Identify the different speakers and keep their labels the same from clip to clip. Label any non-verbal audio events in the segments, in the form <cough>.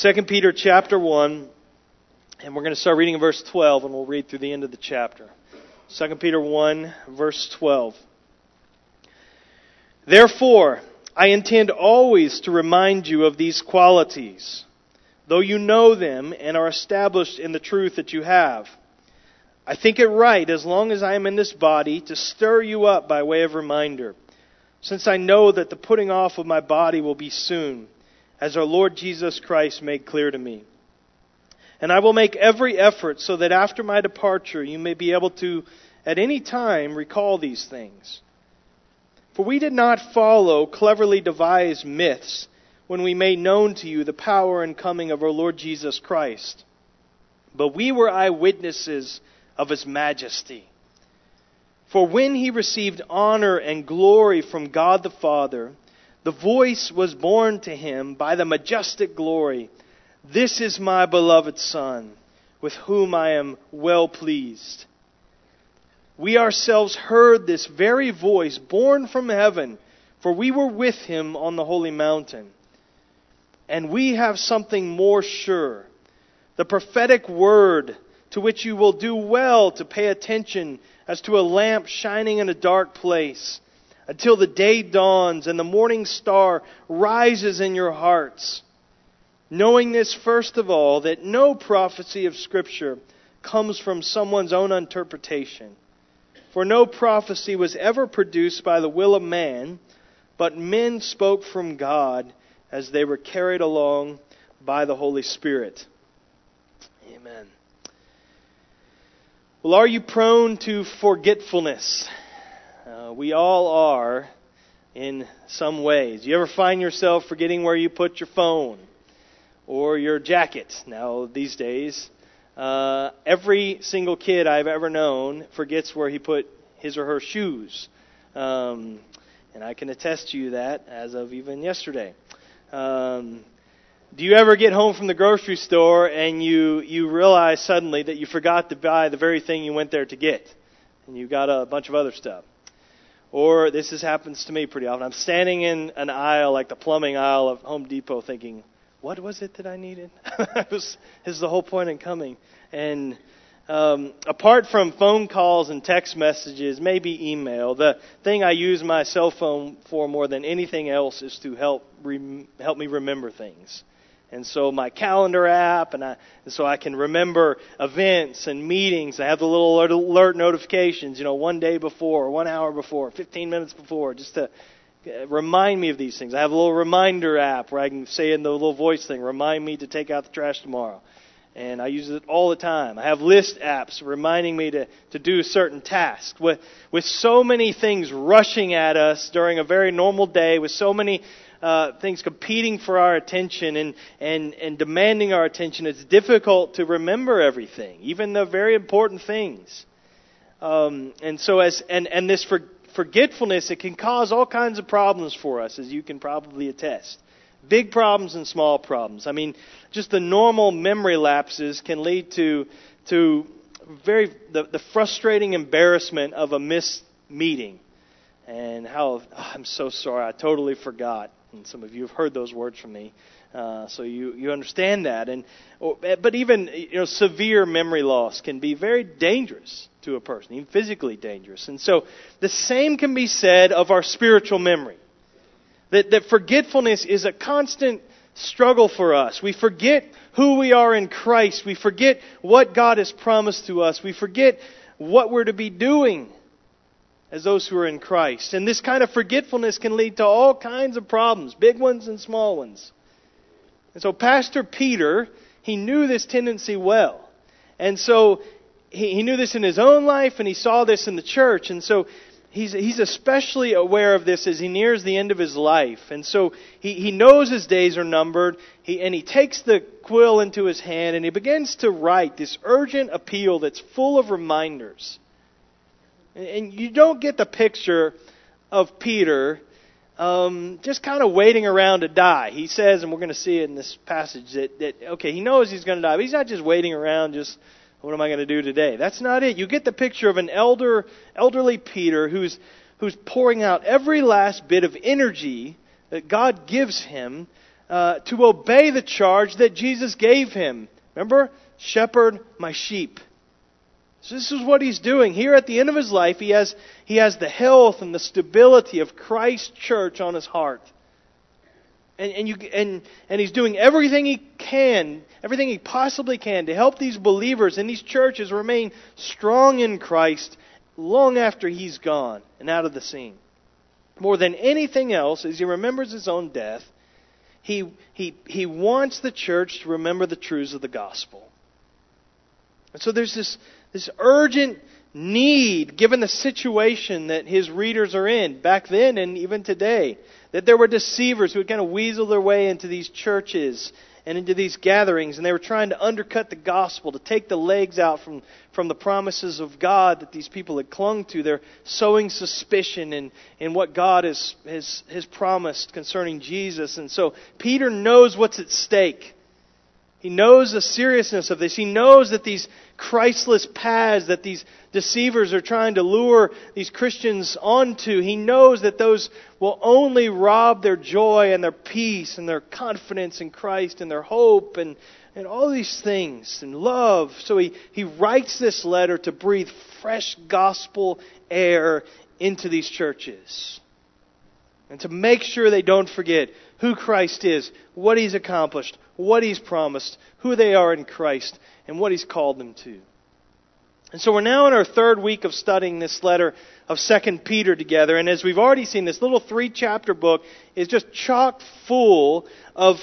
Speaker 1: 2 Peter chapter 1, and we're going to start reading in verse 12, and we'll read through the end of the chapter. 2 Peter 1, verse 12. Therefore, I intend always to remind you of these qualities, though you know them and are established in the truth that you have. I think it right, as long as I am in this body, to stir you up by way of reminder, since I know that the putting off of my body will be soon, as our Lord Jesus Christ made clear to me. And I will make every effort so that after my departure you may be able to, at any time, recall these things. For we did not follow cleverly devised myths when we made known to you the power and coming of our Lord Jesus Christ, but we were eyewitnesses of his majesty. For when he received honor and glory from God the Father, the voice was borne to him by the majestic glory This is my beloved Son, with whom I am well pleased. We ourselves heard this very voice borne from heaven, for we were with him on the holy mountain. And we have something more sure the prophetic word to which you will do well to pay attention as to a lamp shining in a dark place until the day dawns and the morning star rises in your hearts. Knowing this, first of all, that no prophecy of Scripture comes from someone's own interpretation. For no prophecy was ever produced by the will of man, but men spoke from God as they were carried along by the Holy Spirit. Amen. Well, are you prone to forgetfulness? Uh, we all are in some ways. Do you ever find yourself forgetting where you put your phone or your jacket? Now, these days, uh, every single kid I've ever known forgets where he put his or her shoes. Um, and I can attest to you that as of even yesterday. Um, do you ever get home from the grocery store and you, you realize suddenly that you forgot to buy the very thing you went there to get? And you got a bunch of other stuff. Or this has happens to me pretty often. I'm standing in an aisle, like the plumbing aisle of Home Depot, thinking, what was it that I needed? <laughs> this is the whole point in coming. And um, apart from phone calls and text messages, maybe email, the thing I use my cell phone for more than anything else is to help rem- help me remember things. And so my calendar app, and, I, and so I can remember events and meetings. I have the little alert, alert notifications, you know, one day before, one hour before, 15 minutes before, just to uh, remind me of these things. I have a little reminder app where I can say in the little voice thing, remind me to take out the trash tomorrow. And I use it all the time. I have list apps reminding me to, to do certain tasks. With, with so many things rushing at us during a very normal day, with so many uh, things competing for our attention and, and, and demanding our attention, it's difficult to remember everything, even the very important things. Um, and so, as and, and this for, forgetfulness, it can cause all kinds of problems for us, as you can probably attest. Big problems and small problems. I mean, just the normal memory lapses can lead to to very the, the frustrating embarrassment of a missed meeting and how oh, I'm so sorry I totally forgot and some of you have heard those words from me, uh, so you you understand that. And but even you know severe memory loss can be very dangerous to a person, even physically dangerous. And so the same can be said of our spiritual memory. That that forgetfulness is a constant struggle for us. We forget who we are in Christ. We forget what God has promised to us. We forget what we're to be doing as those who are in Christ. And this kind of forgetfulness can lead to all kinds of problems, big ones and small ones. And so Pastor Peter, he knew this tendency well. And so he, he knew this in his own life and he saw this in the church. And so he's, he's especially aware of this as he nears the end of his life. And so he, he knows his days are numbered. He, and he takes the quill into his hand and he begins to write this urgent appeal that's full of reminders and you don't get the picture of Peter um, just kind of waiting around to die. He says, and we're going to see it in this passage, that, that okay, he knows he's going to die, but he's not just waiting around just, what am I going to do today? That's not it. You get the picture of an elder, elderly Peter who's, who's pouring out every last bit of energy that God gives him uh, to obey the charge that Jesus gave him. Remember? Shepherd my sheep. So this is what he's doing. Here at the end of his life, he has, he has the health and the stability of Christ's church on his heart. And, and, you, and, and he's doing everything he can, everything he possibly can to help these believers in these churches remain strong in Christ long after he's gone and out of the scene. More than anything else, as he remembers his own death, he, he, he wants the church to remember the truths of the gospel. And so there's this, this urgent need, given the situation that his readers are in back then and even today, that there were deceivers who would kind of weasel their way into these churches and into these gatherings, and they were trying to undercut the gospel, to take the legs out from, from the promises of God that these people had clung to. They're sowing suspicion in, in what God has, has, has promised concerning Jesus. And so Peter knows what's at stake. He knows the seriousness of this. He knows that these Christless paths that these deceivers are trying to lure these Christians onto, he knows that those will only rob their joy and their peace and their confidence in Christ and their hope and, and all these things and love. So he, he writes this letter to breathe fresh gospel air into these churches and to make sure they don't forget who Christ is, what He's accomplished, what He's promised, who they are in Christ, and what He's called them to. And so we're now in our third week of studying this letter of Second Peter together, and as we've already seen, this little three-chapter book is just chock full of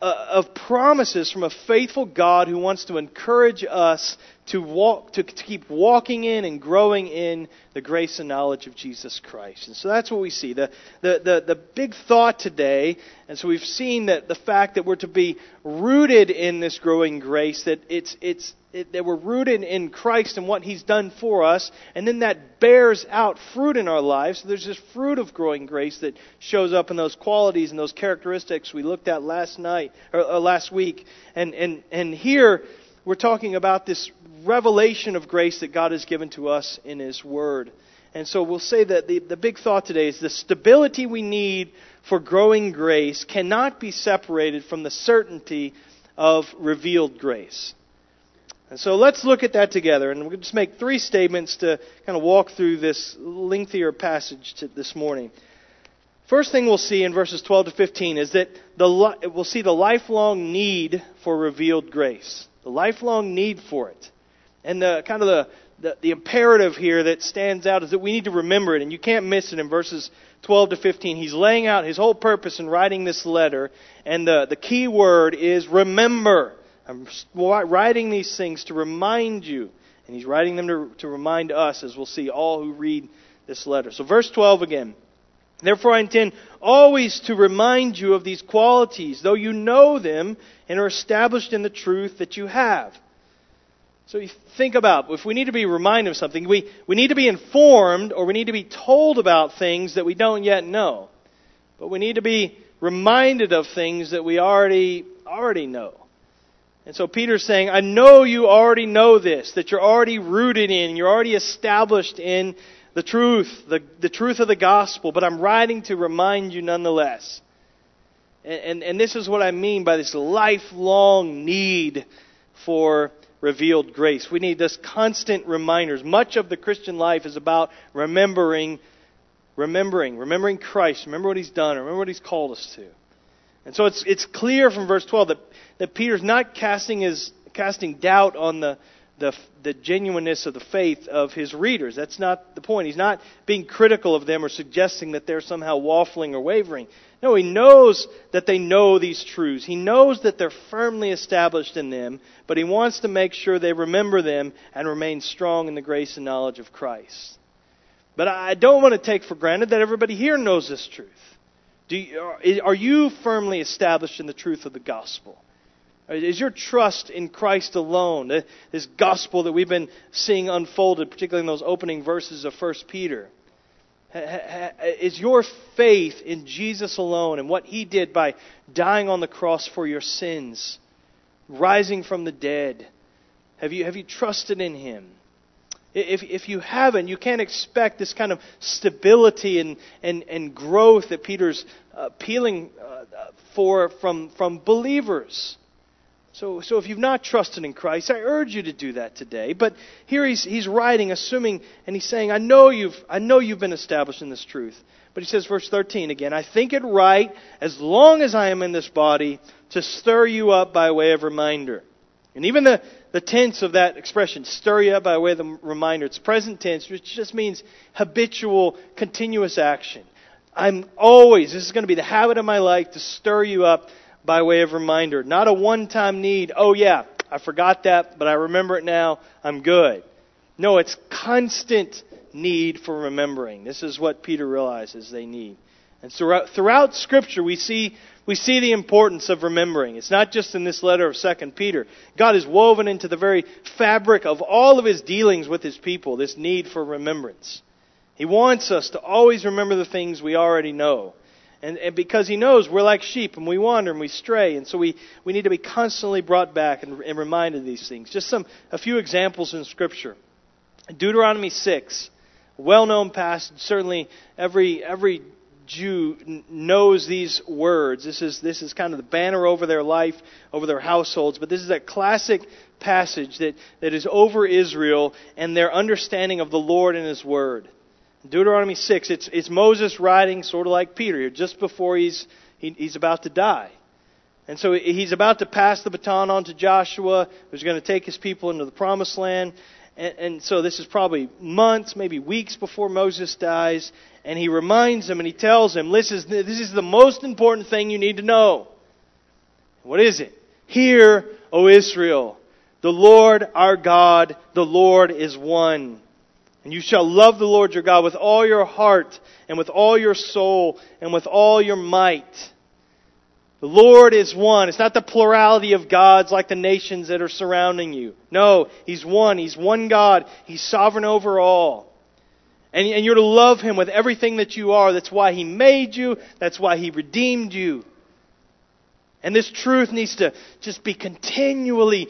Speaker 1: uh, of promises from a faithful God who wants to encourage us to walk to, to, keep walking in and growing in the grace and knowledge of Jesus Christ. And so that's what we see. The, the, the, the big thought today, and so we've seen that the fact that we're to be rooted in this growing grace, that it's it's it, that we're rooted in Christ and what He's done for us, and then that bears out fruit in our lives. So there's this fruit of growing grace that shows up in those qualities and those characteristics we looked at last night or, or last week. And and and here we're talking about this revelation of grace that God has given to us in His Word. And so we'll say that the, the big thought today is the stability we need for growing grace cannot be separated from the certainty of revealed grace. And so let's look at that together, and we'll just make three statements to kind of walk through this lengthier passage this morning. First thing we'll see in verses 12 to 15 is that the, we'll see the lifelong need for revealed grace. The lifelong need for it. And the kind of the, the, the imperative here that stands out is that we need to remember it, and you can't miss it in verses 12 to 15. He's laying out his whole purpose in writing this letter, and the, the key word is remember. I'm writing these things to remind you. And he's writing them to, to remind us, as we'll see all who read this letter. So, verse 12 again. Therefore, I intend always to remind you of these qualities, though you know them and are established in the truth that you have. So you think about if we need to be reminded of something, we, we need to be informed or we need to be told about things that we don't yet know. But we need to be reminded of things that we already already know. And so Peter's saying, I know you already know this, that you're already rooted in, you're already established in the truth, the, the truth of the gospel, but I'm writing to remind you nonetheless. And, and, and this is what I mean by this lifelong need for revealed grace. We need this constant reminders. Much of the Christian life is about remembering, remembering, remembering Christ, remember what He's done, remember what He's called us to. And so it's, it's clear from verse 12 that, that Peter's not casting, his, casting doubt on the, the, the genuineness of the faith of his readers. That's not the point. He's not being critical of them or suggesting that they're somehow waffling or wavering. No, he knows that they know these truths. He knows that they're firmly established in them, but he wants to make sure they remember them and remain strong in the grace and knowledge of Christ. But I don't want to take for granted that everybody here knows this truth. You, are you firmly established in the truth of the gospel? Is your trust in Christ alone, this gospel that we've been seeing unfolded, particularly in those opening verses of 1 Peter? Is your faith in Jesus alone and what He did by dying on the cross for your sins, rising from the dead? Have you, have you trusted in Him? If, if you haven't, you can't expect this kind of stability and, and, and growth that Peter's uh, appealing uh, for from, from believers. So, so if you've not trusted in Christ, I urge you to do that today. But here he's, he's writing, assuming, and he's saying, I know, you've, I know you've been established in this truth. But he says, verse 13 again, I think it right, as long as I am in this body, to stir you up by way of reminder. And even the, the tense of that expression, stir you up by way of the reminder, it's present tense, which just means habitual, continuous action. I'm always, this is going to be the habit of my life to stir you up by way of reminder. Not a one time need, oh yeah, I forgot that, but I remember it now, I'm good. No, it's constant need for remembering. This is what Peter realizes they need. And throughout, throughout Scripture, we see, we see the importance of remembering. It's not just in this letter of 2 Peter. God is woven into the very fabric of all of his dealings with his people, this need for remembrance. He wants us to always remember the things we already know. And, and, because he knows we're like sheep and we wander and we stray. And so we, we need to be constantly brought back and, and reminded of these things. Just some, a few examples in Scripture. Deuteronomy 6, well known passage. Certainly every, every Jew knows these words. This is, this is kind of the banner over their life, over their households. But this is a classic passage that, that is over Israel and their understanding of the Lord and His Word. Deuteronomy 6, it's, it's Moses writing sort of like Peter here, just before he's, he, he's about to die. And so he's about to pass the baton on to Joshua, who's going to take his people into the promised land. And, and so this is probably months, maybe weeks before Moses dies. And he reminds them and he tells them, listen, this is the most important thing you need to know. What is it? Hear, O Israel, the Lord our God, the Lord is one. And you shall love the Lord your God with all your heart and with all your soul and with all your might. The Lord is one. It's not the plurality of gods like the nations that are surrounding you. No, He's one. He's one God. He's sovereign over all. And, and you're to love Him with everything that you are. That's why He made you. That's why He redeemed you. And this truth needs to just be continually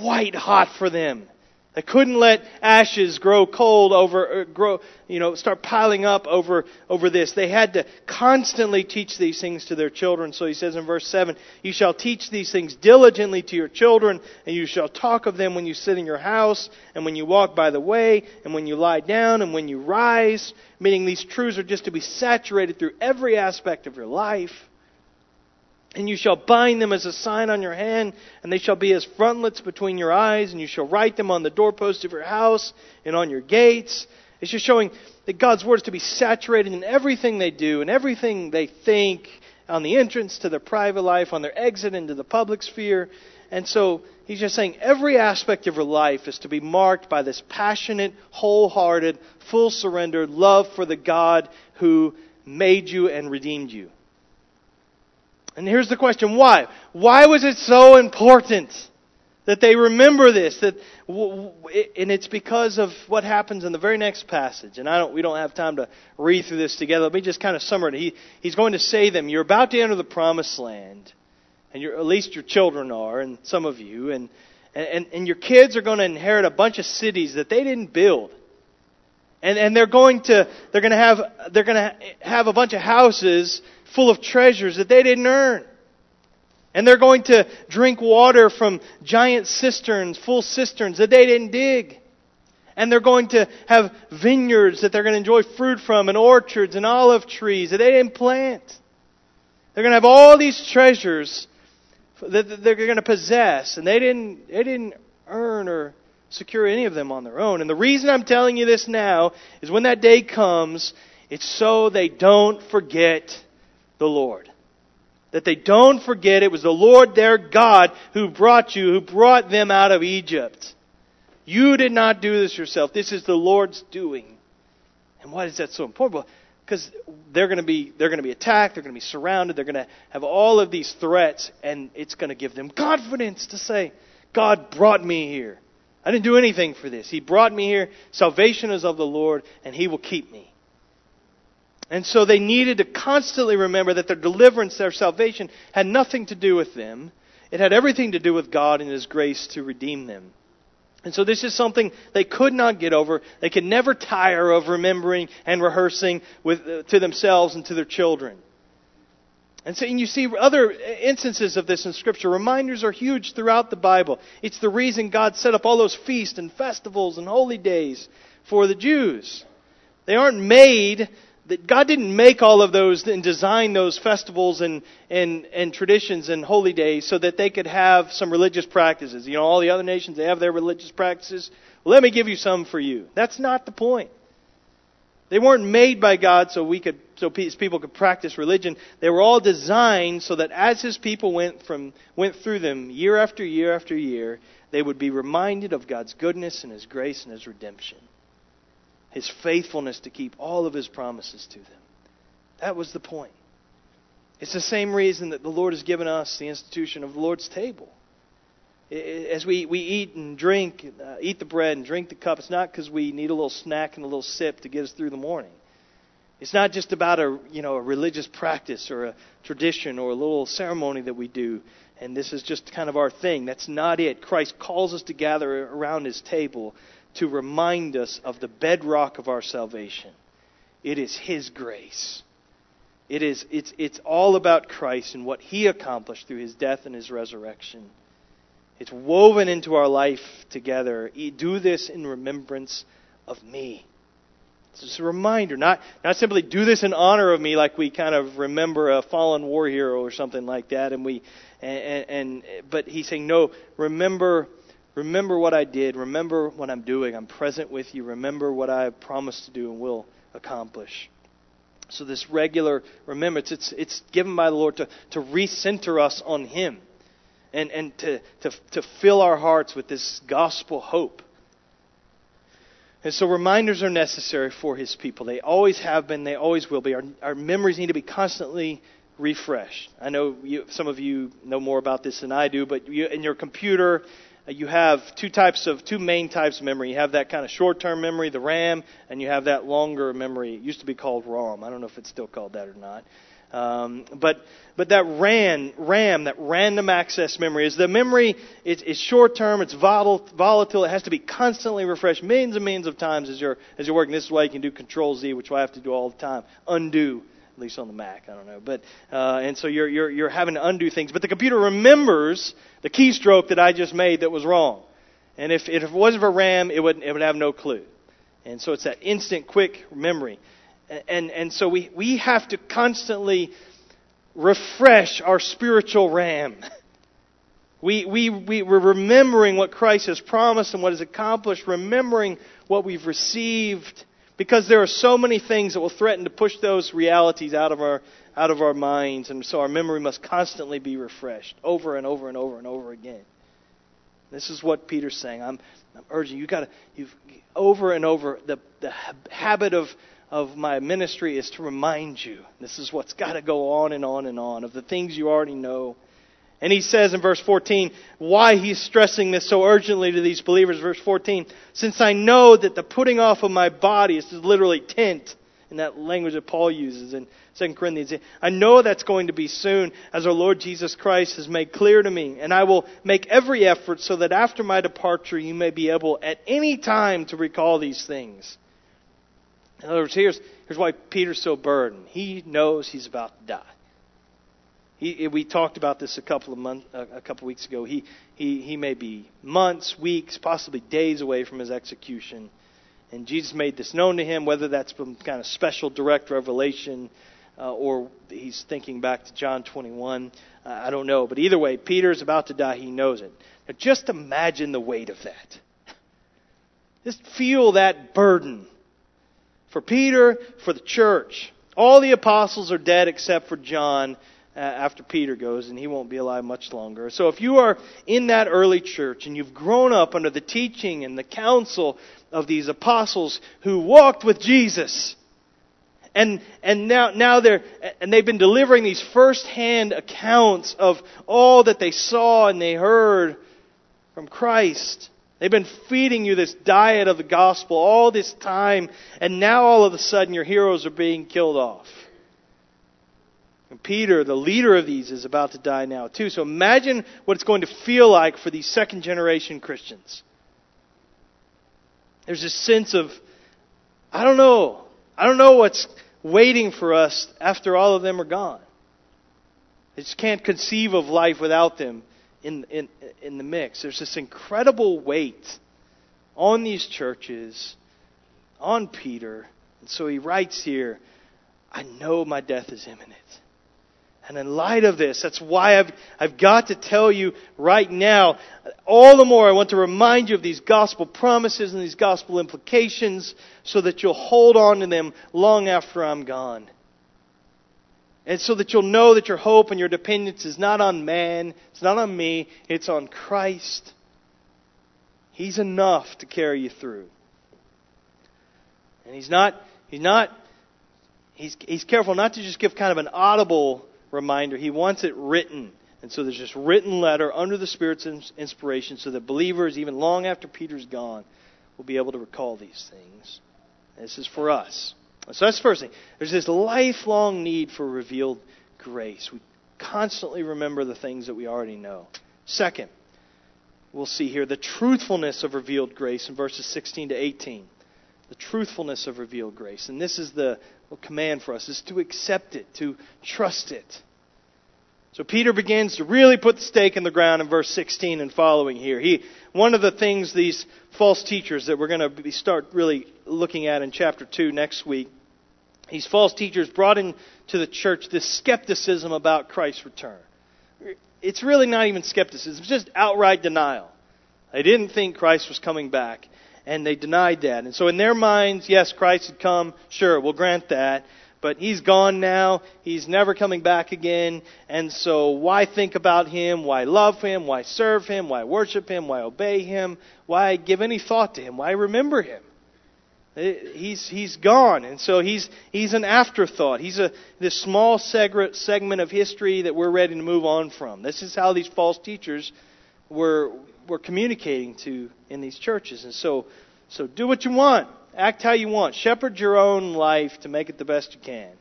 Speaker 1: white hot for them. They couldn't let ashes grow cold over, uh, grow, you know, start piling up over, over this. They had to constantly teach these things to their children. So he says in verse 7, You shall teach these things diligently to your children, and you shall talk of them when you sit in your house, and when you walk by the way, and when you lie down, and when you rise. Meaning these truths are just to be saturated through every aspect of your life. And you shall bind them as a sign on your hand, and they shall be as frontlets between your eyes, and you shall write them on the doorpost of your house and on your gates. It's just showing that God's word is to be saturated in everything they do and everything they think, on the entrance to their private life, on their exit into the public sphere. And so he's just saying every aspect of your life is to be marked by this passionate, wholehearted, full surrendered love for the God who made you and redeemed you. And here's the question why? Why was it so important that they remember this? That, and it's because of what happens in the very next passage. And I don't, we don't have time to read through this together. Let me just kind of summarize. He, he's going to say them, You're about to enter the promised land. And at least your children are, and some of you. And, and, and your kids are going to inherit a bunch of cities that they didn't build. And, and they're going to, they're going to have, they're going to have a bunch of houses full of treasures that they didn't earn. And they're going to drink water from giant cisterns, full cisterns that they didn't dig. And they're going to have vineyards that they're going to enjoy fruit from, and orchards and olive trees that they didn't plant. They're going to have all these treasures that they're going to possess, and they didn't, they didn't earn or secure any of them on their own. And the reason I'm telling you this now is when that day comes, it's so they don't forget the Lord. That they don't forget it was the Lord their God who brought you, who brought them out of Egypt. You did not do this yourself. This is the Lord's doing. And why is that so important? Because they're going to be they're going to be attacked, they're going to be surrounded, they're going to have all of these threats, and it's going to give them confidence to say, God brought me here. I didn't do anything for this. He brought me here. Salvation is of the Lord, and He will keep me. And so they needed to constantly remember that their deliverance, their salvation, had nothing to do with them. It had everything to do with God and His grace to redeem them. And so this is something they could not get over. They could never tire of remembering and rehearsing with, uh, to themselves and to their children. And so and you see other instances of this in Scripture. Reminders are huge throughout the Bible. It's the reason God set up all those feasts and festivals and holy days for the Jews. They aren't made that God didn't make all of those and design those festivals and, and, and traditions and holy days so that they could have some religious practices. You know, all the other nations, they have their religious practices. Let me give you some for you. That's not the point. They weren't made by God so we could, so His people could practice religion. They were all designed so that as His people went from, went through them year after year after year, they would be reminded of God's goodness and His grace and His redemption. His faithfulness to keep all of His promises to them. That was the point. It's the same reason that the Lord has given us the institution of the Lord's table as we, we eat and drink, uh, eat the bread and drink the cup, it's not because we need a little snack and a little sip to get us through the morning. It's not just about a you know a religious practice or a tradition or a little ceremony that we do, and this is just kind of our thing. That's not it. Christ calls us to gather around His table to remind us of the bedrock of our salvation. It is His grace. It is it's it's all about Christ and what He accomplished through His death and His resurrection. It's woven into our life together. Do this in remembrance of me. It's just a reminder, not, not simply do this in honor of me, like we kind of remember a fallen war hero or something like that, and we, and, and but he's saying, no, remember, remember what I did, remember what I'm doing. I'm present with you. Remember what I have promised to do and will accomplish. So this regular remembrance, it's it's given by the Lord to to recenter us on Him and, and to, to, to fill our hearts with this gospel hope. And so reminders are necessary for his people. They always have been, they always will be. Our, our memories need to be constantly refreshed. I know you, some of you know more about this than I do, but you, in your computer, you have two types of two main types of memory. You have that kind of short-term memory, the RAM, and you have that longer memory. It used to be called ROM. I don't know if it's still called that or not. Um, but but that RAM, RAM, that random access memory is the memory. It's, it's short term. It's volatile. It has to be constantly refreshed, millions and millions of times as you're as you're working. This is why you can do Control Z, which I have to do all the time. Undo, at least on the Mac. I don't know, but uh, and so you're you're you're having to undo things. But the computer remembers the keystroke that I just made that was wrong. And if, if it wasn't for RAM, it would it would have no clue. And so it's that instant, quick memory. And, and so we, we have to constantly refresh our spiritual RAM. <laughs> We, we, we, we're remembering what Christ has promised and what has accomplished, remembering what we've received, because there are so many things that will threaten to push those realities out of our, out of our minds. And so our memory must constantly be refreshed over and over and over and over again. This is what Peter's saying. I'm, I'm urging you got to, you've, over and over, the, the habit of, of my ministry is to remind you. This is what's got to go on and on and on of the things you already know. And he says in verse 14 why he's stressing this so urgently to these believers. Verse 14, since I know that the putting off of my body is literally tent in that language that Paul uses in 2 Corinthians. I know that's going to be soon, as our Lord Jesus Christ has made clear to me. And I will make every effort so that after my departure you may be able at any time to recall these things. In other words, here's, here's why Peter's so burdened. He knows he's about to die. He, we talked about this a couple of months, a couple of weeks ago. He, he, he may be months, weeks, possibly days away from his execution. And Jesus made this known to him, whether that's from kind of special direct revelation uh, or he's thinking back to John 21. Uh, I don't know. But either way, Peter's about to die. He knows it. Now, just imagine the weight of that. <laughs> Just feel that burden for Peter, for the church. All the apostles are dead except for John Uh, after Peter goes, and he won't be alive much longer. So if you are in that early church and you've grown up under the teaching and the counsel of these apostles who walked with Jesus, and and now now they're and they've been delivering these first-hand accounts of all that they saw and they heard from Christ. They've been feeding you this diet of the gospel all this time, and now all of a sudden your heroes are being killed off. And Peter, the leader of these, is about to die now too. So imagine what it's going to feel like for these second generation Christians. There's this sense of, I don't know. I don't know what's waiting for us after all of them are gone. I just can't conceive of life without them in, in, in the mix. There's this incredible weight on these churches, on Peter. And so he writes here, I know my death is imminent. And in light of this, that's why I've, I've got to tell you right now, all the more I want to remind you of these gospel promises and these gospel implications so that you'll hold on to them long after I'm gone. And so that you'll know that your hope and your dependence is not on man, it's not on me, it's on Christ. He's enough to carry you through. And he's not, he's not, he's, he's careful not to just give kind of an audible reminder. He wants it written. And so there's this written letter under the Spirit's inspiration so that believers, even long after Peter's gone, will be able to recall these things. This is for us. So that's the first thing. There's this lifelong need for revealed grace. We constantly remember the things that we already know. Second, we'll see here the truthfulness of revealed grace in verses 16 to 18. The truthfulness of revealed grace. And this is the command for us is to accept it, to trust it. So Peter begins to really put the stake in the ground in verse 16 and following here. He, one of the things these false teachers that we're going to start really looking at in chapter 2 next week, these false teachers brought into the church this skepticism about Christ's return. It's really not even skepticism, it's just outright denial. They didn't think Christ was coming back, and they denied that. And so in their minds, yes, Christ had come, sure, we'll grant that. But he's gone now. He's never coming back again. And so why think about him? Why love him? Why serve him? Why worship him? Why obey him? Why give any thought to him? Why remember him? Eh, he's, he's gone. And so he's, he's an afterthought. He's a, this small segment of history that we're ready to move on from. This is how these false teachers were, were communicating to in these churches. And so, so do what you want. Act how you want. Shepherd your own life to make it the best you can.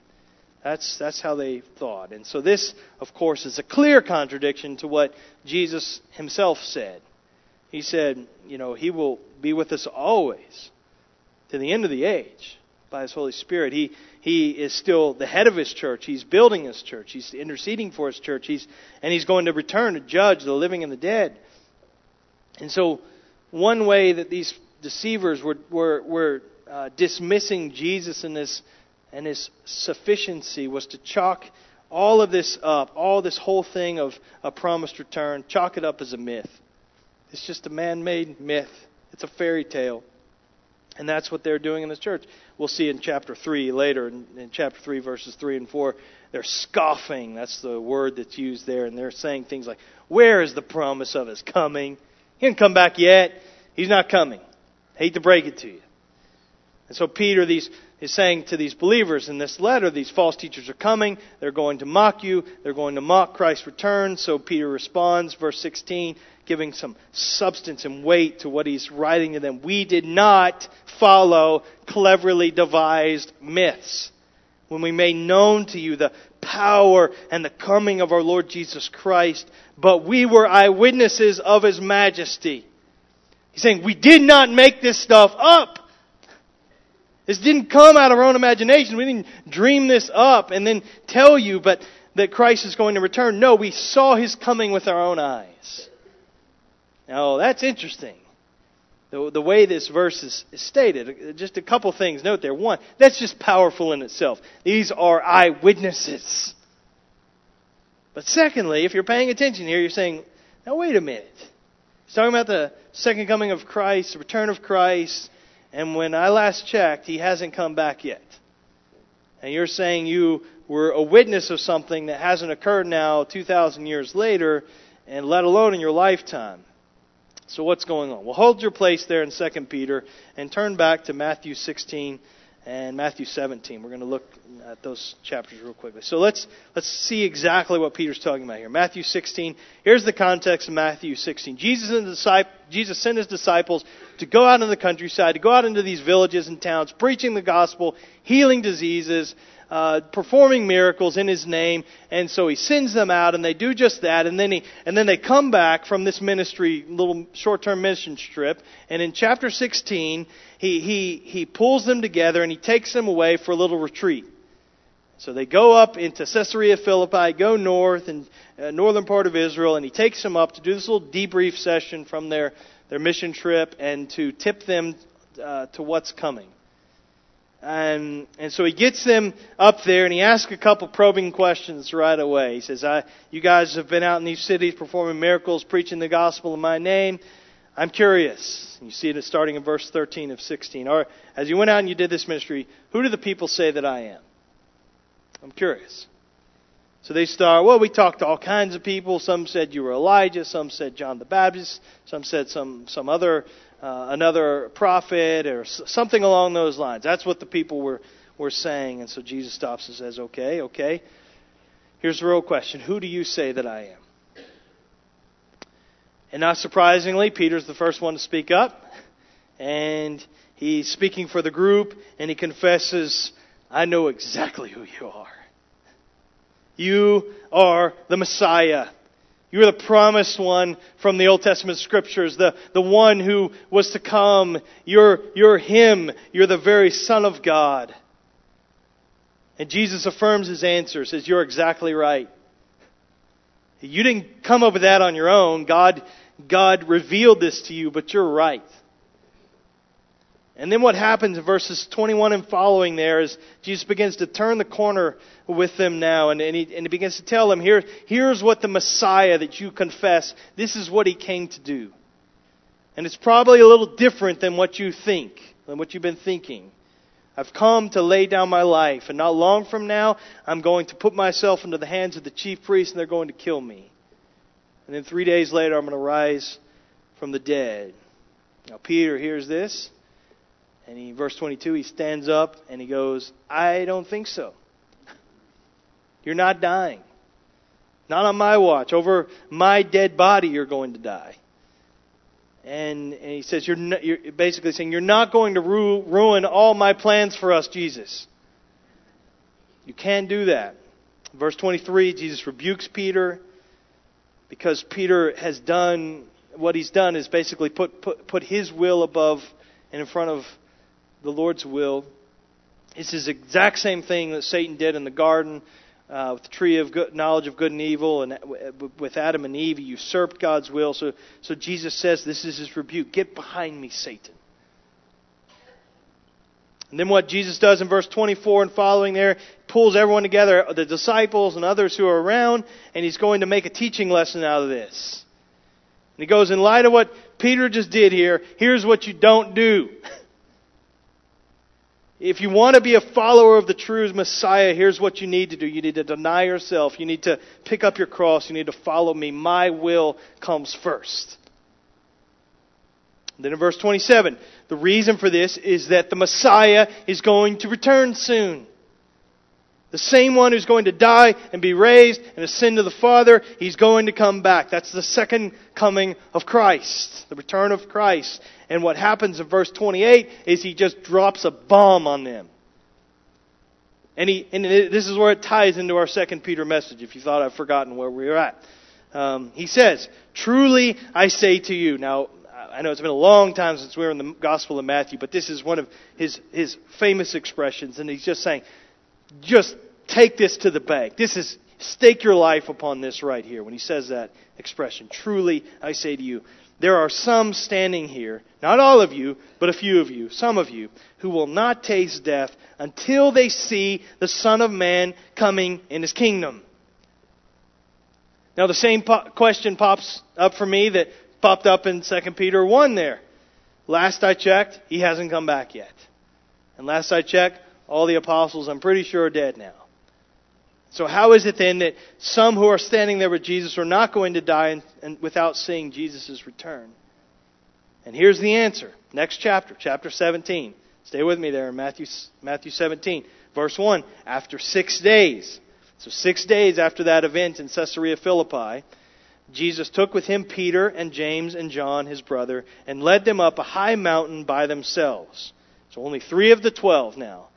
Speaker 1: That's, that's how they thought. And so this, of course, is a clear contradiction to what Jesus himself said. He said, you know, He will be with us always to the end of the age by His Holy Spirit. He, he is still the head of His church. He's building His church. He's interceding for His church. He's, and He's going to return to judge the living and the dead. And so, one way that these deceivers were, were, were uh, dismissing Jesus and his, and his sufficiency was to chalk all of this up, all this whole thing of a promised return, chalk it up as a myth. It's just a man made myth, it's a fairy tale. And that's what they're doing in this church. We'll see in chapter 3 later, in, in chapter 3, verses 3 and 4. They're scoffing. That's the word that's used there. And they're saying things like, Where is the promise of his coming? He didn't come back yet. He's not coming. Hate to break it to you. And so Peter these, is saying to these believers in this letter, these false teachers are coming. They're going to mock you. They're going to mock Christ's return. So Peter responds, verse 16, giving some substance and weight to what he's writing to them. We did not follow cleverly devised myths when we made known to you the power and the coming of our Lord Jesus Christ, but we were eyewitnesses of his majesty. He's saying, we did not make this stuff up. This didn't come out of our own imagination. We didn't dream this up and then tell you, but that Christ is going to return. No, we saw his coming with our own eyes. Now, that's interesting. The, the way this verse is, stated. Just a couple things. Note there. One, that's just powerful in itself. These are eyewitnesses. But secondly, if you're paying attention here, you're saying, now wait a minute. He's talking about the second coming of Christ, the return of Christ, and when I last checked, he hasn't come back yet. And you're saying you were a witness of something that hasn't occurred now 2,000 years later, and let alone in your lifetime. So what's going on? Well, hold your place there in 2 Peter and turn back to Matthew 16 and Matthew 17. We're going to look at those chapters real quickly. So let's let's see exactly what Peter's talking about here. Matthew 16. Here's the context of Matthew 16. Jesus and the disciples, Jesus sent his disciples to go out in the countryside, to go out into these villages and towns, preaching the gospel, healing diseases, uh, performing miracles in his name, and so he sends them out, and they do just that, and then he and then they come back from this ministry, little short-term mission trip, and in chapter 16, he he he pulls them together and he takes them away for a little retreat. So they go up into Caesarea Philippi, go north and uh, northern part of Israel, and he takes them up to do this little debrief session from their their mission trip and to tip them uh, to what's coming. And, and so he gets them up there and he asks a couple probing questions right away. He says, I, You guys have been out in these cities performing miracles, preaching the gospel in my name. I'm curious. You see it starting in verse 13 of 16. Or, as you went out and you did this ministry, who do the people say that I am? I'm curious. So they start, well, we talked to all kinds of people. Some said you were Elijah. Some said John the Baptist. Some said some, some other uh, another prophet or something along those lines. That's what the people were, were saying. And so Jesus stops and says, Okay, okay. Here's the real question Who do you say that I am? And not surprisingly, Peter's the first one to speak up. And he's speaking for the group, and he confesses, I know exactly who you are. You are the Messiah. You're the promised one from the Old Testament scriptures, the, the one who was to come. You're, you're Him. You're the very Son of God. And Jesus affirms his answer, says, You're exactly right. You didn't come up with that on your own. God, God revealed this to you, but you're right. And then what happens in verses 21 and following there is Jesus begins to turn the corner with them now, and, and, he, and he begins to tell them, Here, here's what the Messiah that you confess, this is what he came to do. And it's probably a little different than what you think, than what you've been thinking. I've come to lay down my life, and not long from now, I'm going to put myself into the hands of the chief priests, and they're going to kill me. And then three days later, I'm going to rise from the dead. Now, Peter hears this. And he, verse 22, he stands up and he goes, I don't think so. You're not dying. Not on my watch. Over my dead body, you're going to die. And, and he says, you're, not, you're, basically saying, You're not going to ru- ruin all my plans for us, Jesus. You can't do that. Verse 23, Jesus rebukes Peter because Peter has done what he's done is basically put, put, put his will above and in front of the Lord's will. It's the exact same thing that Satan did in the garden uh, with the tree of good, knowledge of good and evil, and with Adam and Eve, he usurped God's will. So, so Jesus says, This is his rebuke. Get behind me, Satan. And then what Jesus does in verse 24 and following there, pulls everyone together, the disciples and others who are around, and he's going to make a teaching lesson out of this. And he goes, In light of what Peter just did here, here's what you don't do. <laughs> If you want to be a follower of the true Messiah, here's what you need to do. You need to deny yourself. You need to pick up your cross. You need to follow me. My will comes first. Then in verse 27, the reason for this is that the Messiah is going to return soon. The same one who's going to die and be raised and ascend to the Father, he's going to come back. That's the second coming of Christ, the return of Christ. And what happens in verse 28 is he just drops a bomb on them. And, he, and this is where it ties into our second Peter message, if you thought I've forgotten where we were at. Um, he says, Truly I say to you. Now, I know it's been a long time since we were in the Gospel of Matthew, but this is one of his, his famous expressions. And he's just saying, just take this to the bank. This is, stake your life upon this right here when he says that expression. Truly I say to you, there are some standing here, not all of you, but a few of you, some of you, who will not taste death until they see the Son of Man coming in his kingdom. Now, the same po- question pops up for me that popped up in 2 Peter 1 there. Last I checked, he hasn't come back yet. And last I checked, all the apostles, I'm pretty sure, are dead now. So, how is it then that some who are standing there with Jesus are not going to die and, and without seeing Jesus' return? And here's the answer. Next chapter, chapter 17. Stay with me there in Matthew, Matthew 17, verse 1. After six days, so six days after that event in Caesarea Philippi, Jesus took with him Peter and James and John, his brother, and led them up a high mountain by themselves. So only three of the twelve now.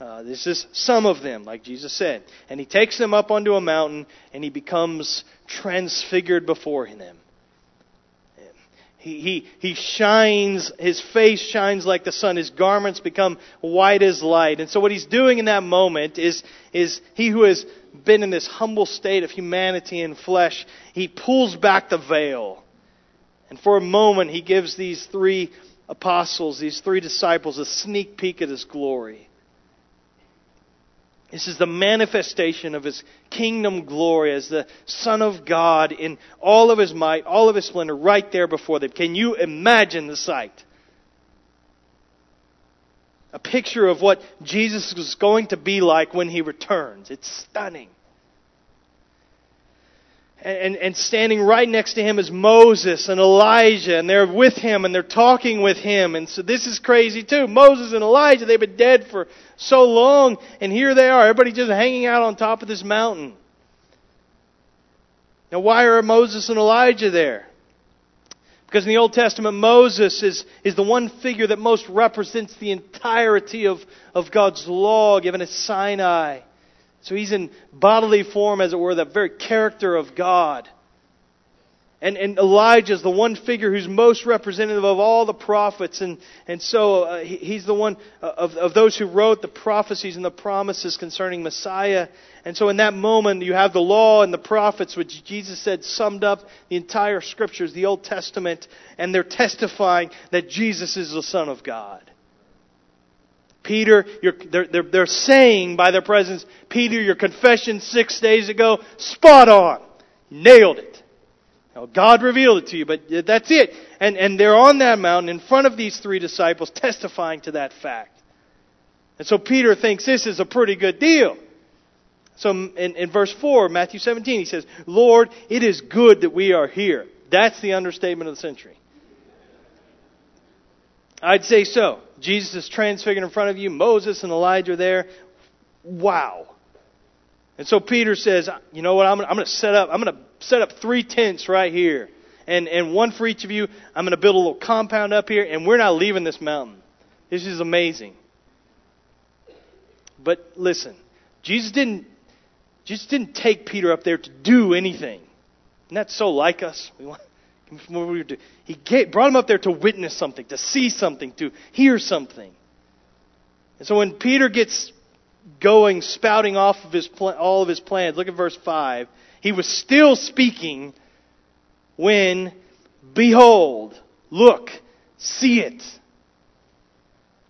Speaker 1: Uh, this is some of them, like Jesus said. And he takes them up onto a mountain and he becomes transfigured before them. He, he, he shines, his face shines like the sun, his garments become white as light. And so what he's doing in that moment is, is he who has been in this humble state of humanity and flesh, he pulls back the veil. And for a moment, he gives these three apostles, these three disciples, a sneak peek at his glory. This is the manifestation of his kingdom glory as the Son of God in all of his might, all of his splendor, right there before them. Can you imagine the sight? A picture of what Jesus is going to be like when he returns. It's stunning and, and standing right next to him is Moses and Elijah, and they're with him and they're talking with him. And so this is crazy too. Moses and Elijah, they've been dead for so long, and here they are, everybody just hanging out on top of this mountain. Now, why are Moses and Elijah there? Because in the Old Testament, Moses is, is the one figure that most represents the entirety of, of God's law given at Sinai. So he's in bodily form, as it were, the very character of God. And, and Elijah is the one figure who's most representative of all the prophets. And, and so uh, he, he's the one uh, of, of those who wrote the prophecies and the promises concerning Messiah. And so in that moment, you have the law and the prophets, which Jesus said summed up the entire scriptures, the Old Testament, and they're testifying that Jesus is the Son of God. Peter, they're, they're, they're saying by their presence, Peter, your confession six days ago, spot on. Nailed it. Now, God revealed it to you, but that's it. And, and they're on that mountain in front of these three disciples testifying to that fact. And so Peter thinks this is a pretty good deal. So in, in verse 4, Matthew 17, he says, Lord, it is good that we are here. That's the understatement of the century. I'd say so. Jesus is transfigured in front of you. Moses and Elijah are there. Wow. And so Peter says, you know what? I'm, going to set up. I'm going to set up three tents right here, and and one for each of you. I'm going to build a little compound up here, and we're not leaving this mountain. This is amazing. But listen, Jesus didn't Jesus didn't take Peter up there to do anything. And that's so like us. We want, he brought him up there to witness something, to see something, to hear something. And so when Peter gets going, spouting off of his all of his plans, look at verse 5. He was still speaking when, behold, look, see it.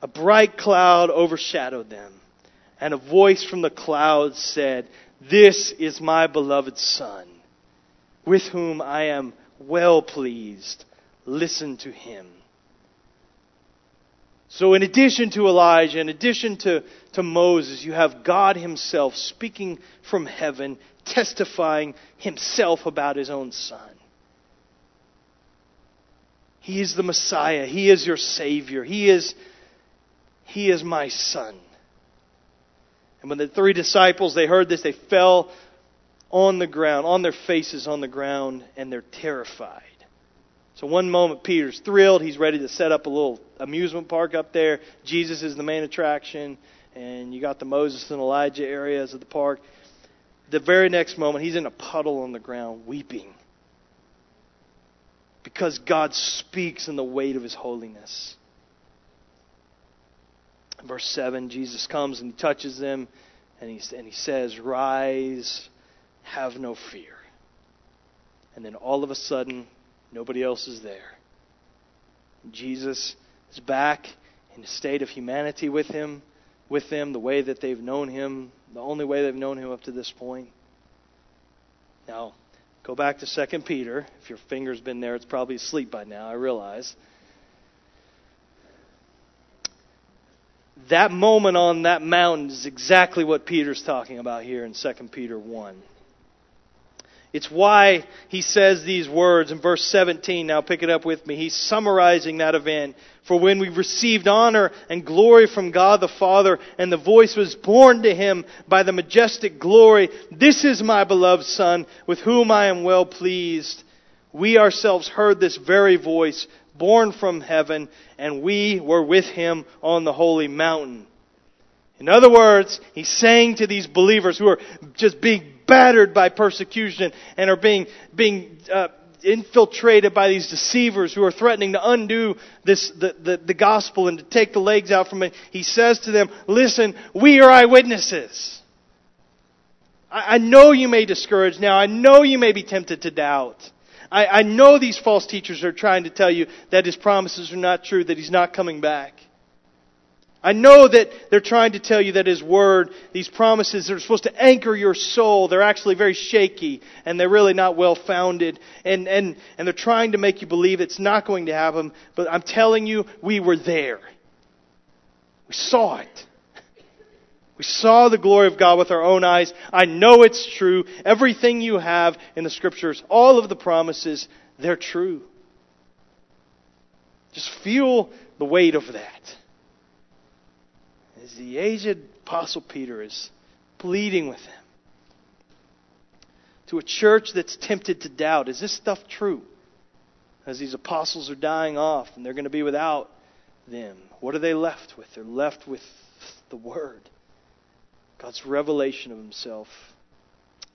Speaker 1: A bright cloud overshadowed them, and a voice from the cloud said, This is my beloved Son, with whom I am well pleased. Listen to him. So, in addition to Elijah, in addition to, to Moses, you have God Himself speaking from heaven, testifying Himself about His own Son. He is the Messiah. He is your Savior. He is, he is my Son. And when the three disciples, they heard this, they fell on the ground, on their faces on the ground, and they're terrified. So one moment Peter's thrilled, he's ready to set up a little amusement park up there. Jesus is the main attraction, and you got the Moses and Elijah areas of the park. The very next moment, he's in a puddle on the ground weeping. Because God speaks in the weight of his holiness. Verse 7, Jesus comes and he touches them and he, and he says, Rise have no fear. And then all of a sudden, nobody else is there. Jesus is back in a state of humanity with him, with them, the way that they've known him, the only way they've known him up to this point. Now, go back to 2 Peter. If your finger's been there, it's probably asleep by now, I realize. That moment on that mountain is exactly what Peter's talking about here in 2 Peter 1. It's why he says these words in verse 17. Now pick it up with me. He's summarizing that event. For when we received honor and glory from God the Father, and the voice was borne to him by the majestic glory, This is my beloved Son, with whom I am well pleased. We ourselves heard this very voice, borne from heaven, and we were with him on the holy mountain. In other words, he's saying to these believers who are just being battered by persecution and are being, being uh, infiltrated by these deceivers who are threatening to undo this, the, the, the gospel and to take the legs out from it, he says to them, Listen, we are eyewitnesses. I, I know you may discourage now. I know you may be tempted to doubt. I, I know these false teachers are trying to tell you that his promises are not true, that he's not coming back. I know that they're trying to tell you that His Word, these promises are supposed to anchor your soul. They're actually very shaky and they're really not well founded. And, and, and they're trying to make you believe it's not going to happen. But I'm telling you, we were there. We saw it. We saw the glory of God with our own eyes. I know it's true. Everything you have in the Scriptures, all of the promises, they're true. Just feel the weight of that as the aged Apostle Peter is pleading with them to a church that's tempted to doubt is this stuff true? As these apostles are dying off and they're going to be without them, what are they left with? They're left with the Word. God's revelation of Himself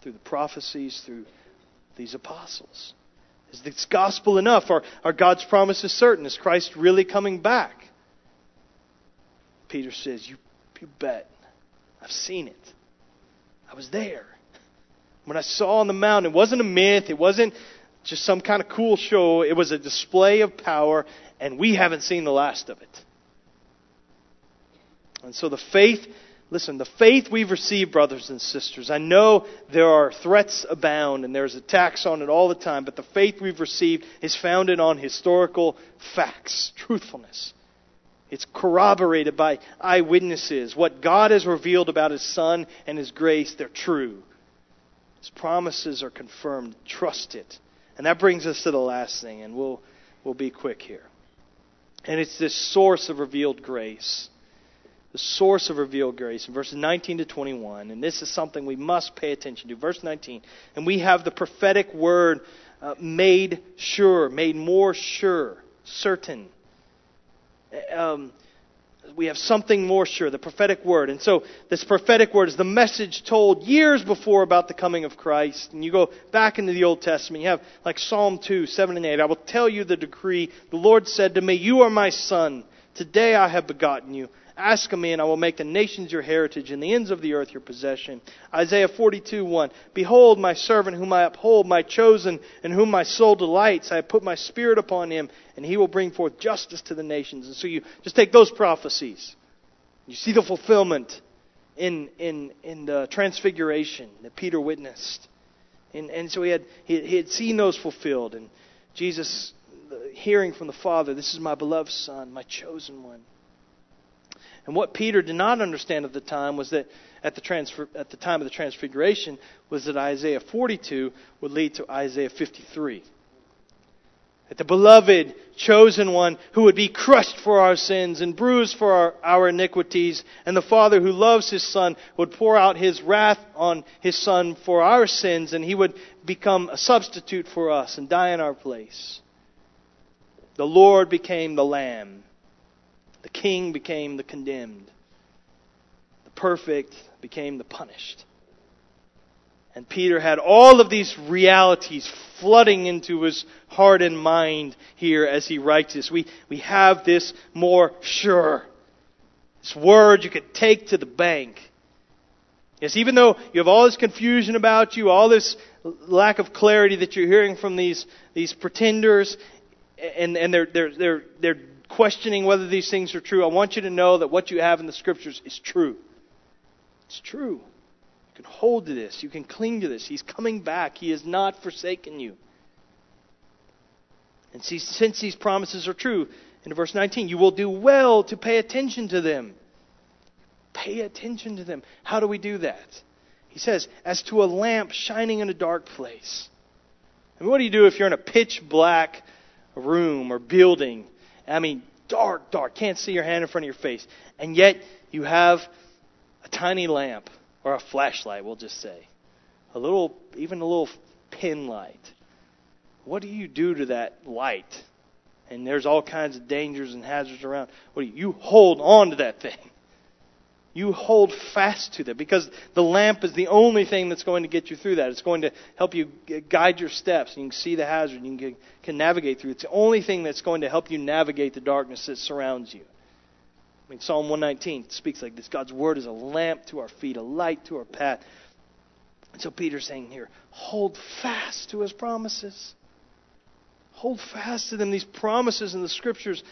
Speaker 1: through the prophecies, through these apostles. Is this gospel enough? Are, are God's promises certain? Is Christ really coming back? Peter says, You, you bet. I've seen it. I was there. When I saw on the mountain, it wasn't a myth, it wasn't just some kind of cool show, it was a display of power, and we haven't seen the last of it. And so the faith, listen, the faith we've received, brothers and sisters, I know there are threats abound and there's attacks on it all the time, but the faith we've received is founded on historical facts, truthfulness. It's corroborated by eyewitnesses. What God has revealed about His Son and His grace, they're true. His promises are confirmed. Trust it. And that brings us to the last thing, and we'll, we'll be quick here. And it's this source of revealed grace. The source of revealed grace in verses 19 to 21. And this is something we must pay attention to. Verse 19. And we have the prophetic word uh, made sure, made more sure, certain um, we have something more sure, the prophetic word. And so this prophetic word is the message told years before about the coming of Christ. And you go back into the Old Testament, you have like Psalm 2, 7 and 8. I will tell you the decree. The Lord said to me, You are my son. Today I have begotten you. Ask of me, and I will make the nations your heritage, and the ends of the earth your possession. Isaiah 42, 1. Behold, my servant whom I uphold, my chosen, in whom my soul delights. I have put my spirit upon him, and he will bring forth justice to the nations. And so you just take those prophecies. You see the fulfillment in, in, in the transfiguration that Peter witnessed. And, and so he had, he, he had seen those fulfilled. And Jesus, hearing from the Father, This is my beloved Son, my chosen one. And what Peter did not understand at the time was that at the, transfer, at the time of the transfiguration was that Isaiah 42 would lead to Isaiah 53. That the beloved chosen one who would be crushed for our sins and bruised for our, our iniquities, and the Father who loves his Son would pour out his wrath on his Son for our sins, and he would become a substitute for us and die in our place. The Lord became the Lamb the king became the condemned. The perfect became the punished. And Peter had all of these realities flooding into his heart and mind here as he writes this. We, we have this more sure. This word you could take to the bank. Yes, even though you have all this confusion about you, all this lack of clarity that you're hearing from these, these pretenders, and, and they're, they're, they're, they're questioning whether these things are true, I want you to know that what you have in the Scriptures is true. It's true. You can hold to this. You can cling to this. He's coming back. He has not forsaken you. And see, since these promises are true, in verse 19, you will do well to pay attention to them. Pay attention to them. How do we do that? He says, as to a lamp shining in a dark place. And what do you do if you're in a pitch black room or building I mean, dark, dark. Can't see your hand in front of your face. And yet, you have a tiny lamp, or a flashlight, we'll just say. A little, even a little pin light. What do you do to that light? And there's all kinds of dangers and hazards around. What do you, you hold on to that thing? You hold fast to that because the lamp is the only thing that's going to get you through that. It's going to help you guide your steps. You can see the hazard. You can, can navigate through. It's the only thing that's going to help you navigate the darkness that surrounds you. I mean, Psalm 119 speaks like this God's word is a lamp to our feet, a light to our path. And so Peter's saying here, hold fast to his promises. Hold fast to them. These promises in the scriptures.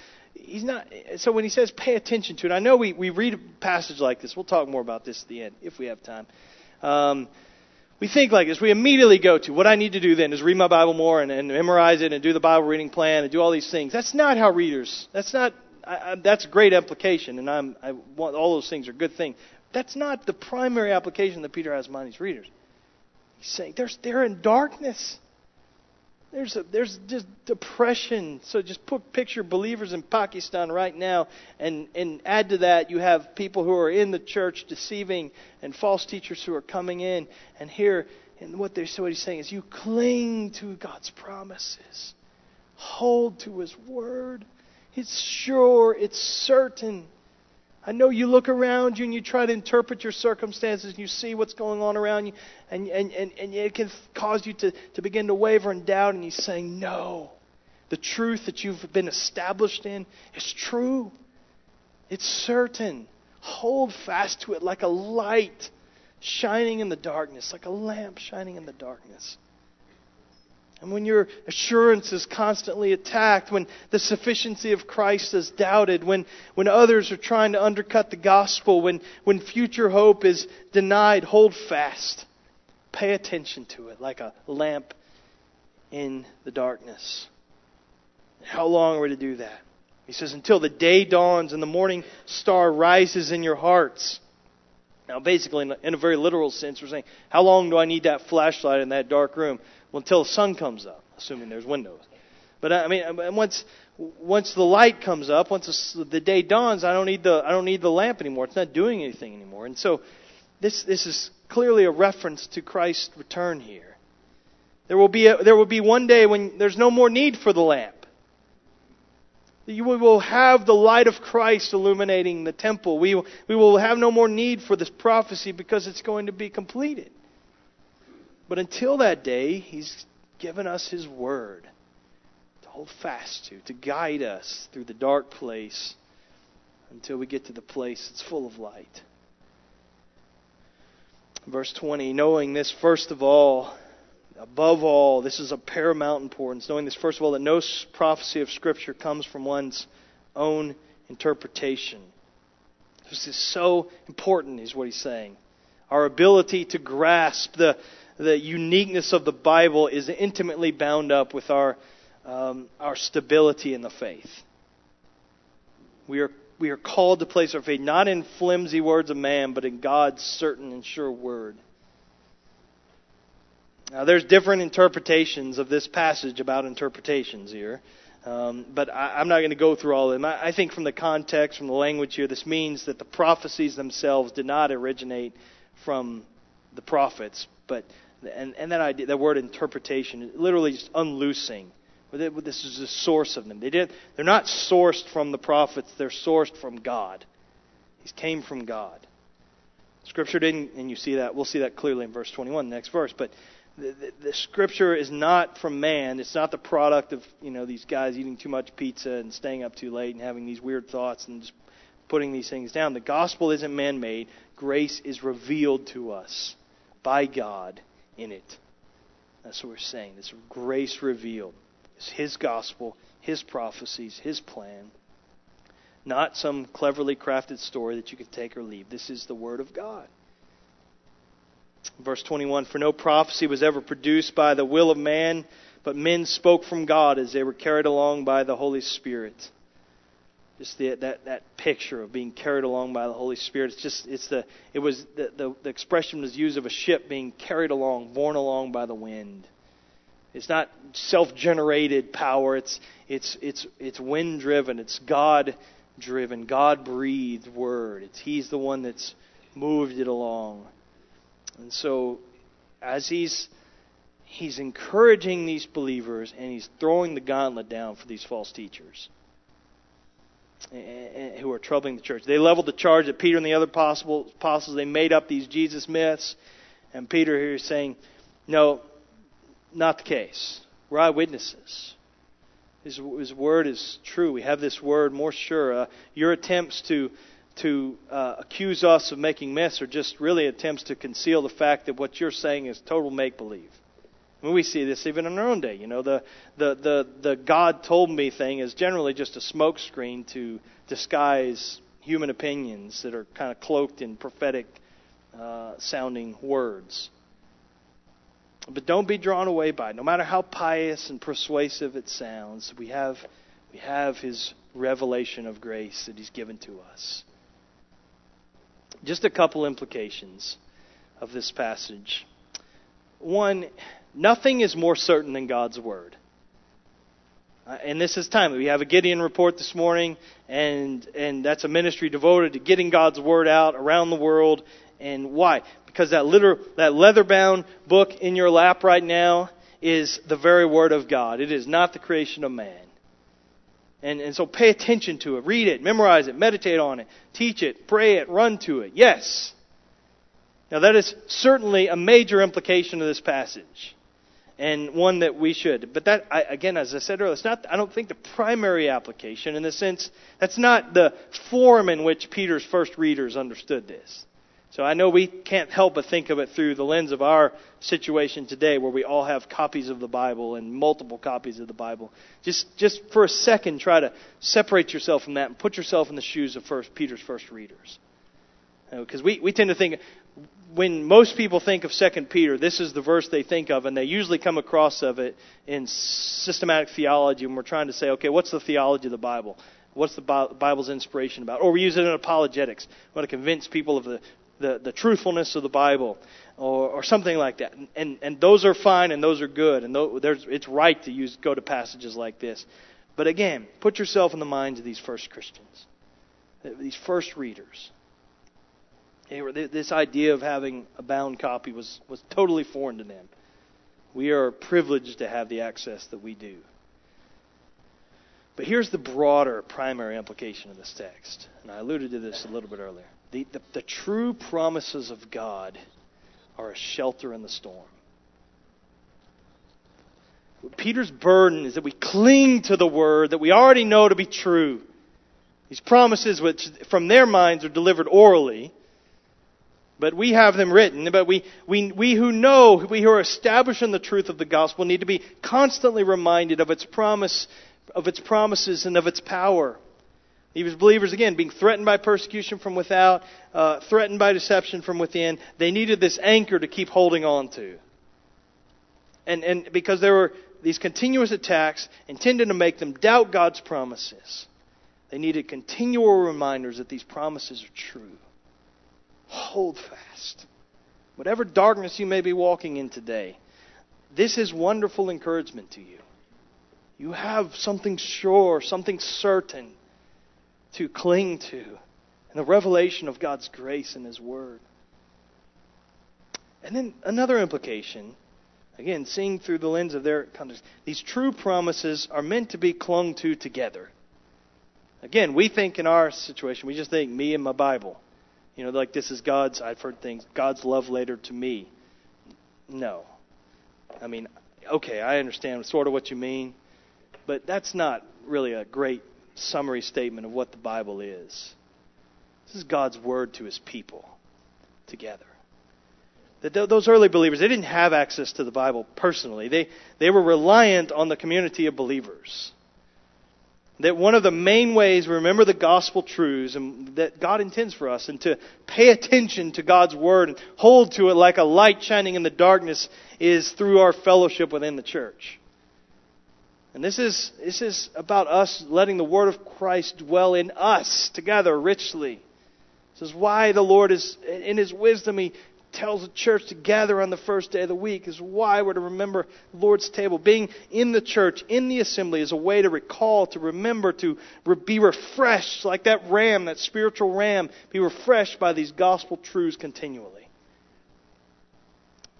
Speaker 1: He's not so when he says pay attention to it, I know we, we read a passage like this. We'll talk more about this at the end if we have time. Um, we think like this. We immediately go to what I need to do then is read my Bible more and, and memorize it and do the Bible reading plan and do all these things. That's not how readers. That's not. I, I, that's a great application, and I'm. I want all those things are good things. That's not the primary application that Peter has in. These readers. He's saying they're, they're in darkness. There's, a, there's just depression. So just put picture believers in Pakistan right now, and, and add to that you have people who are in the church deceiving and false teachers who are coming in. And here, and what, they're, what he's saying is you cling to God's promises, hold to His word. It's sure, it's certain. I know you look around you and you try to interpret your circumstances and you see what's going on around you, and, and, and, and it can cause you to, to begin to waver and doubt, and you saying, No. The truth that you've been established in is true, it's certain. Hold fast to it like a light shining in the darkness, like a lamp shining in the darkness. And when your assurance is constantly attacked, when the sufficiency of Christ is doubted, when, when others are trying to undercut the gospel, when, when future hope is denied, hold fast. Pay attention to it like a lamp in the darkness. How long are we to do that? He says, until the day dawns and the morning star rises in your hearts. Now, basically, in a, very literal sense, we're saying, how long do I need that flashlight in that dark room? Well, until the sun comes up, assuming there's windows. But uh, I mean, once once the light comes up, once the day dawns, I don't need the I don't need the lamp anymore. It's not doing anything anymore. And so, this this is clearly a reference to Christ's return here. There will be a, there will be one day when there's no more need for the lamp. You will have the light of Christ illuminating the temple. We, we will have no more need for this prophecy because it's going to be completed. But until that day, He's given us His Word to hold fast to, to guide us through the dark place until we get to the place that's full of light. Verse 20, knowing this, first of all, above all, this is of paramount importance, knowing this, first of all, that no prophecy of Scripture comes from one's own interpretation. This is so important, is what he's saying. Our ability to grasp the, the uniqueness of the Bible is intimately bound up with our, um, our stability in the faith. We are, we are called to place our faith not in flimsy words of man, but in God's certain and sure word. Now, there's different interpretations of this passage about interpretations here. Um, but I, am not going to go through all of them. I, I think from the context, from the language here, this means that the prophecies themselves did not originate from the prophets, but and, and that idea, that word interpretation, literally just unloosing. This is the source of them. They did, they're not sourced from the prophets, they're sourced from God. These came from God. Scripture didn't, and you see that, we'll see that clearly in verse 21, the next verse, but the, the, scripture is not from man. It's not the product of you know these guys eating too much pizza and staying up too late and having these weird thoughts and just putting these things down. The gospel isn't man-made. Grace is revealed to us by God in it. That's what we're saying. It's grace revealed. It's His gospel, His prophecies, His plan. Not some cleverly crafted story that you can take or leave. This is the Word of God. Verse 21 For no prophecy was ever produced by the will of man, but men spoke from God as they were carried along by the Holy Spirit. Just the, that that picture of being carried along by the Holy Spirit. It's just it's the it was the, the, the expression was used of a ship being carried along, borne along by the wind. It's not self-generated power. It's it's it's it's wind-driven. It's God-driven, God-breathed word. It's He's the one that's moved it along. And so, as he's he's encouraging these believers and he's throwing the gauntlet down for these false teachers. Eh, eh, eh, who are troubling the church. They leveled the charge that Peter and the other apostles, they made up these Jesus myths. And Peter here is saying, no, not the case. We're eyewitnesses. His, his word is true. We have this word more sure. Uh, your attempts to to uh, accuse us of making myths are just really attempts to conceal the fact that what you're saying is total make believe. I mean, we see this even in our own day. You know, the, the, the, the God told me thing is generally just a smokescreen to disguise human opinions that are kind of cloaked in prophetic uh, sounding words. But don't be drawn away by it. No matter how pious and persuasive it sounds, we have, we have His revelation of grace that He's given to us. Just a couple implications of this passage. One, nothing is more certain than God's Word. Uh, and this is timely. We have a Gideon report this morning, and, and that's a ministry devoted to getting God's Word out around the world. And why? Because that, that leather bound book in your lap right now is the very Word of God. It is not the creation of man. And, and so pay attention to it. Read it, memorize it, meditate on it, teach it, pray it, run to it. Yes. Now, that is certainly a major implication of this passage, and one that we should. But that, I, again, as I said earlier, it's not. I don't think the primary application, in the sense that's not the form in which Peter's first readers understood this. So I know we can't help but think of it through the lens of our situation today where we all have copies of the Bible and multiple copies of the Bible. Just just for a second try to separate yourself from that and put yourself in the shoes of first Peter's first readers. Because we, we tend to think when most people think of Second Peter, this is the verse they think of, and they usually come across of it in systematic theology when we're trying to say, okay, what's the theology of the Bible? What's the Bible's inspiration about? Or we use it in apologetics. We want to convince people of the the, the truthfulness of the Bible or, or something like that. And, and those are fine and those are good. And those, it's right to use, go to passages like this. But again, put yourself in the minds of these first Christians, these first readers. This idea of having a bound copy was, was totally foreign to them. We are privileged to have the access that we do. But here's the broader primary implication of this text. And I alluded to this a little bit earlier. The, the, the true promises of God are a shelter in the storm. Peter's burden is that we cling to the word that we already know to be true. These promises, which from their minds are delivered orally, but we have them written. But we, we, we who know, we who are established in the truth of the gospel, need to be constantly reminded of its promise, of its promises, and of its power. These believers, again, being threatened by persecution from without, uh, threatened by deception from within, they needed this anchor to keep holding on to. And, and because there were these continuous attacks intended to make them doubt God's promises, they needed continual reminders that these promises are true. Hold fast. Whatever darkness you may be walking in today, this is wonderful encouragement to you. You have something sure, something certain to cling to and the revelation of God's grace in His Word. And then another implication, again, seeing through the lens of their context, these true promises are meant to be clung to together. Again, we think in our situation, we just think me and my Bible. You know, like this is God's, I've heard things, God's love letter to me. No. I mean, okay, I understand sort of what you mean, but that's not really a great summary statement of what the Bible is. This is God's word to his people together. That those early believers, they didn't have access to the Bible personally. They, they were reliant on the community of believers. That one of the main ways we remember the gospel truths and that God intends for us and to pay attention to God's word and hold to it like a light shining in the darkness is through our fellowship within the church. And this is, this is about us letting the Word of Christ dwell in us together richly. This is why the Lord is, in His wisdom, He tells the church to gather on the first day of the week, is why we're to remember the Lord's table. Being in the church, in the assembly, is a way to recall, to remember, to be refreshed, like that ram, that spiritual ram, be refreshed by these gospel truths continually.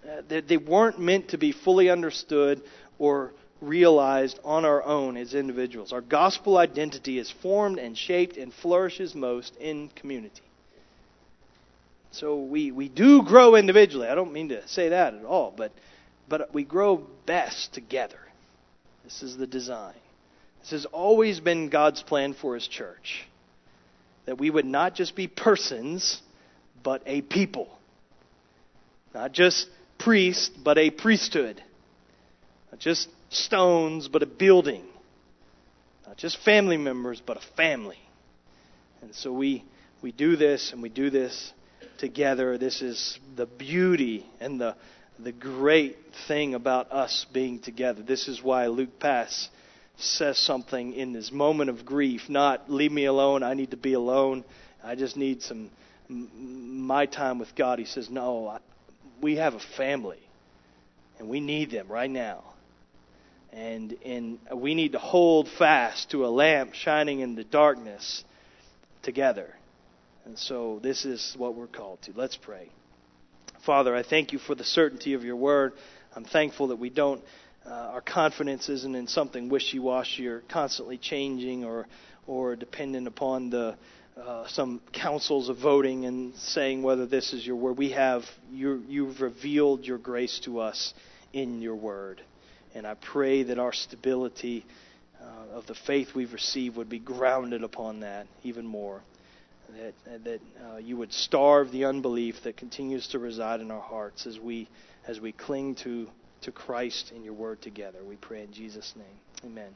Speaker 1: Uh, they, they weren't meant to be fully understood or realized on our own as individuals. Our gospel identity is formed and shaped and flourishes most in community. So we, we do grow individually. I don't mean to say that at all, but, but we grow best together. This is the design. This has always been God's plan for His church. That we would not just be persons, but a people. Not just priests, but a priesthood. Not just stones, but a building. Not just family members, but a family. And so we, we do this and we do this together. This is the beauty and the, the great thing about us being together. This is why Luke Pass says something in this moment of grief not, leave me alone, I need to be alone, I just need some my time with God. He says, no, I, we have a family, and we need them right now. And, and we need to hold fast to a lamp shining in the darkness together. And so this is what we're called to. Let's pray. Father, I thank you for the certainty of your word. I'm thankful that we don't, uh, our confidence isn't in something wishy washy or constantly changing or, or dependent upon the, uh, some councils of voting and saying whether this is your word. We have, you, you've revealed your grace to us in your word. And I pray that our stability uh, of the faith we've received would be grounded upon that even more. That, that uh, you would starve the unbelief that continues to reside in our hearts as we, as we cling to, to Christ and your word together. We pray in Jesus' name. Amen.